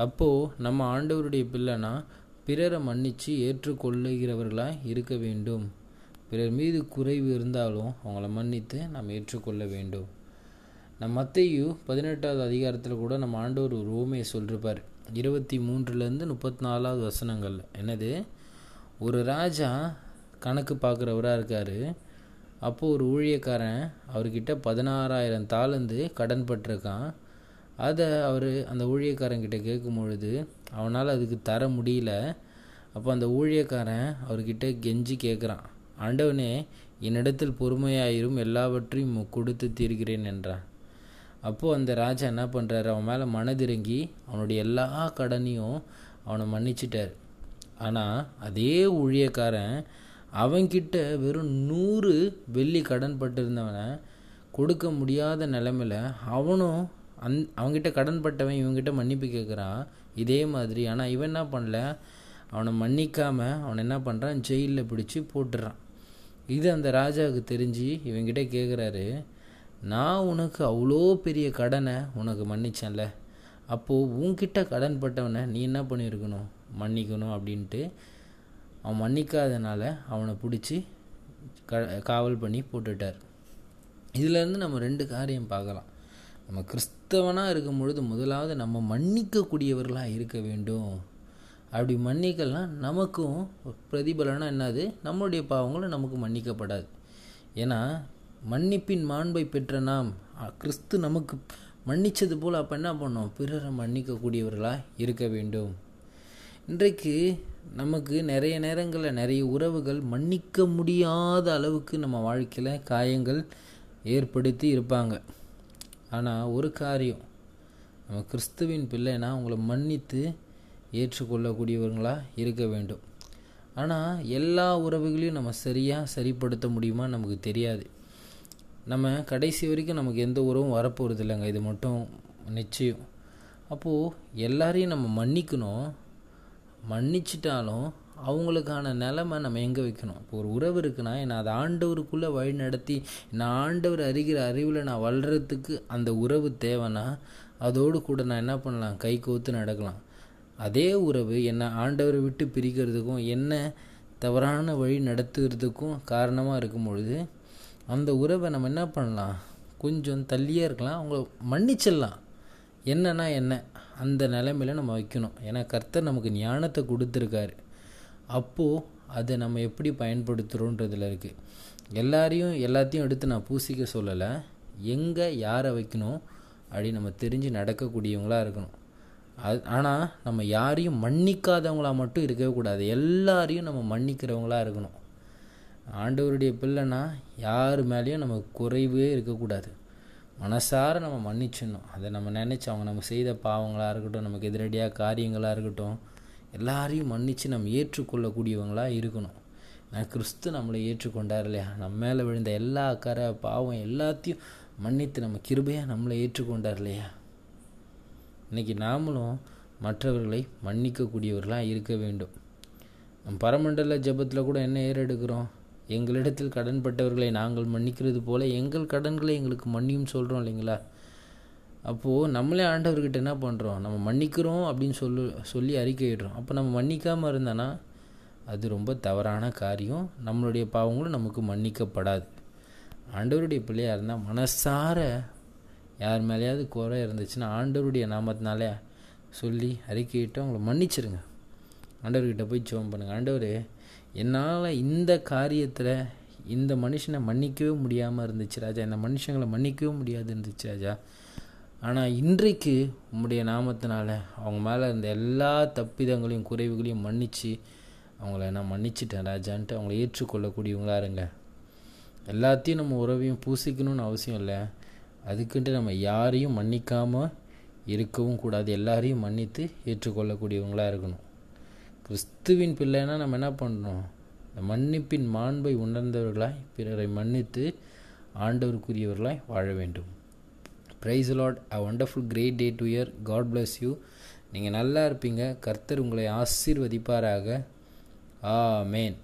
அப்போது நம்ம ஆண்டவருடைய பிள்ளைனா பிறரை மன்னித்து ஏற்றுக்கொள்ளுகிறவர்களாக இருக்க வேண்டும். பிறர் மீது குறைவு இருந்தாலும் அவங்கள மன்னித்து நாம் ஏற்றுக்கொள்ள வேண்டும். நம் மத்தையு பதினெட்டாவது அதிகாரத்தில் கூட நம்ம ஆண்டவர் ஒரு ஓமையை சொல்லிருப்பார். இருபத்தி மூன்றுலேருந்து முப்பத்தி நாலாவது வசனங்கள். என்னது? ஒரு ராஜா கணக்கு பார்க்குறவராக இருக்கார். அப்போது ஒரு ஊழியக்காரன் அவர்கிட்ட பதினாறாயிரம் தாளந்து கடன் பட்டிருக்கான். அதை அவர் அந்த ஊழியக்காரங்கிட்ட கேட்கும் பொழுது அவனால் அதுக்கு தர முடியல. அப்போ அந்த ஊழியக்காரன் அவர்கிட்ட கெஞ்சி கேட்குறான் ஆண்டவனே என்னிடத்தில் பொறுமையாயிரும் எல்லாவற்றையும் கொடுத்து தீர்க்கிறேன் என்றான். அப்போது அந்த ராஜா என்ன பண்ணுறாரு அவன் மேலே மனதிறங்கி அவனுடைய எல்லா கடனையும் அவனை மன்னிச்சிட்டார். ஆனால் அதே ஊழியக்காரன் அவன்கிட்ட வெறும் நூறு வெள்ளி கடன் பட்டிருந்தவனை கொடுக்க முடியாத நிலமையில் அவனும் அந் அவங்ககிட்ட கடன் பட்டவன் இவங்ககிட்ட மன்னிப்பு கேட்குறான் இதே மாதிரி ஆனால் இவன் என்ன பண்ணல? அவனை மன்னிக்காமல் அவனை என்ன பண்ணுறான் ஜெயிலில் பிடிச்சி போட்டுறான். இது அந்த ராஜாவுக்கு தெரிஞ்சு இவங்கிட்ட கேட்குறாரு நான் உனக்கு அவ்வளோ பெரிய கடனை உனக்கு மன்னிச்சேன்ல. அப்போது உன்கிட்ட கடன் பட்டவனை நீ என்ன பண்ணியிருக்கணும் மன்னிக்கணும் அப்படின்ட்டு அவன் மன்னிக்காதனால அவனை பிடிச்சி க காவல் பண்ணி போட்டுட்டார். இதிலேருந்து நம்ம ரெண்டு காரியம் பார்க்கலாம். நம்ம கிறிஸ்தவனாக இருக்கும் பொழுது முதலாவது நம்ம மன்னிக்கக்கூடியவர்களாக இருக்க வேண்டும். அப்படி மன்னிக்கலாம் நமக்கும் பிரதிபலனா என்னது? நம்மளுடைய பாவங்களும் நமக்கு மன்னிக்கப்படாது. ஏன்னா மன்னிப்பின் மாண்பை பெற்ற நாம் கிறிஸ்து நமக்கு மன்னித்தது போல் அப்போ என்ன பண்ணோம்? பிறரை மன்னிக்கக்கூடியவர்களாக இருக்க வேண்டும். இன்றைக்கு நமக்கு நிறைய நேரங்களில் நிறைய உறவுகள் மன்னிக்க முடியாத அளவுக்கு நம்ம வாழ்க்கையில் காயங்கள் ஏற்படுத்தி இருப்பாங்க. ஆனால் ஒரு காரியம். நம்ம கிறிஸ்துவின் பிள்ளைனா உங்களை மன்னித்து ஏற்றுக்கொள்ளக்கூடியவர்களாக இருக்க வேண்டும். ஆனால் எல்லா உறவுகளையும் நம்ம சரியாக சரிப்படுத்த முடியுமா நமக்கு தெரியாது. நம்ம கடைசி வரைக்கும் நமக்கு எந்த உறவும் வரப்போகிறது இல்லைங்க. இது மட்டும் நிச்சயம். அப்போது எல்லாரையும் நம்ம மன்னிக்கணும். மன்னிச்சிட்டாலும் அவங்களுக்கான நிலமை நம்ம எங்கே வைக்கணும்? இப்போ ஒரு உறவு இருக்குன்னா என்னை அதை ஆண்டவருக்குள்ளே வழி நடத்தி நான் ஆண்டவர் அறிகிற அறிவில் நான் வளர்கிறதுக்கு அந்த உறவு தேவைன்னா அதோடு கூட நான் என்ன பண்ணலாம்? கை கோத்து நடக்கலாம். அதே உறவு என்னை ஆண்டவரை விட்டு பிரிக்கிறதுக்கும் என்ன தவறான வழி நடத்துகிறதுக்கும் காரணமாக இருக்கும் பொழுது அந்த உறவை நம்ம என்ன பண்ணலாம்? கொஞ்சம் தள்ளியே இருக்கலாம். அவங்கள மன்னிச்சிடலாம். என்னன்னா என்ன? அந்த நிலைமையில நம்ம வைக்கணும். ஏன்னா கர்த்தர் நமக்கு ஞானத்தை கொடுத்துருக்காரு. அப்போது அதை நம்ம எப்படி பயன்படுத்துகிறோன்றதில் இருக்குது எல்லாரையும் எல்லாத்தையும் எடுத்து நான் பூசிக்க சொல்லலை. எங்கே யாரை வைக்கணும் அப்படி நம்ம தெரிஞ்சு நடக்கக்கூடியவங்களாக இருக்கணும். அது ஆனால் நம்ம யாரையும் மன்னிக்காதவங்களா மட்டும் இருக்கவே கூடாது. எல்லாரையும் நம்ம மன்னிக்கிறவங்களாக இருக்கணும். ஆண்டவருடைய பிள்ளைனா யார் மேலேயும் நம்ம குறைவே இருக்கக்கூடாது. மனசார நம்ம மன்னிச்சிடணும். அதை நம்ம நினச்சி அவங்க நம்ம செய்த பாவங்களாக இருக்கட்டும் நமக்கு எதிரடியாக காரியங்களாக இருக்கட்டும் எல்லாரையும் மன்னித்து நம்ம ஏற்றுக்கொள்ளக்கூடியவங்களாக இருக்கணும். நான் கிறிஸ்து நம்மளை ஏற்றுக்கொண்டார் இல்லையா? நம்ம மேலே விழுந்த எல்லா கரை பாவம் எல்லாத்தையும் மன்னித்து நம்ம கிருபையாக நம்மளை ஏற்றுக்கொண்டார் இல்லையா? இன்றைக்கி நாமளும் மற்றவர்களை மன்னிக்கக்கூடியவர்களாக இருக்க வேண்டும். நம் பரமண்டல ஜபத்தில் கூட என்ன ஏறெடுக்கிறோம் எங்களிடத்தில் கடன்பட்டவர்களை நாங்கள் மன்னிக்கிறது போல எங்கள் கடன்களை எங்களுக்கு மன்னியும் சொல்கிறோம் இல்லைங்களா? அப்போது நம்மளே ஆண்டவர்கிட்ட என்ன பண்ணுறோம் நம்ம மன்னிக்கிறோம் அப்படின்னு சொல்லு சொல்லி அறிக்கையிடுறோம். அப்போ நம்ம மன்னிக்காமல் இருந்தோன்னா அது ரொம்ப தவறான காரியம். நம்மளுடைய பாவங்களும் நமக்கு மன்னிக்கப்படாது. ஆண்டவருடைய பிள்ளையாக இருந்தால் மனசார யார் மேலேயாவது குறை இருந்துச்சுன்னா ஆண்டவருடைய நாமத்தினாலே சொல்லி அறிக்கையிட்டு அவங்கள மன்னிச்சிருங்க. ஆண்டவர்கிட்ட போய் ஜோம் பண்ணுங்கள் ஆண்டவர் என்னால் இந்த காரியத்தில் இந்த மனுஷனை மன்னிக்கவே முடியாமல் இருந்துச்சு ராஜா. இந்த மனுஷங்களை மன்னிக்கவே முடியாது இருந்துச்சு ராஜா. ஆனால் இன்றைக்கு உம்முடைய நாமத்தினால அவங்க மேலே இருந்த எல்லா தப்பிதங்களையும் குறைவுகளையும் மன்னித்து அவங்கள நான் மன்னிச்சிட்டேன் ராஜான்ட்டு அவங்கள ஏற்றுக்கொள்ளக்கூடியவங்களா இருங்க. எல்லாத்தையும் நம்ம உறவையும் பூசிக்கணும்னு அவசியம் இல்லை. அதுக்குன்ட்டு நம்ம யாரையும் மன்னிக்காமல் இருக்கவும் கூடாது. எல்லாரையும் மன்னித்து ஏற்றுக்கொள்ளக்கூடியவங்களாக இருக்கணும். கிறிஸ்துவின் பிள்ளைனா நம்ம என்ன பண்ணணும் இந்த மன்னிப்பின் மாண்பை உணர்ந்தவர்களாய் பிறரை மன்னித்து ஆண்டவருக்குரியவர்களாய் வாழ வேண்டும். Praise lord a wonderful great day to year God bless you நீங்கள் நல்லா இருப்பீங்க. கர்த்தர் உங்களை ஆசீர்வதிப்பாராக. ஆ மேன்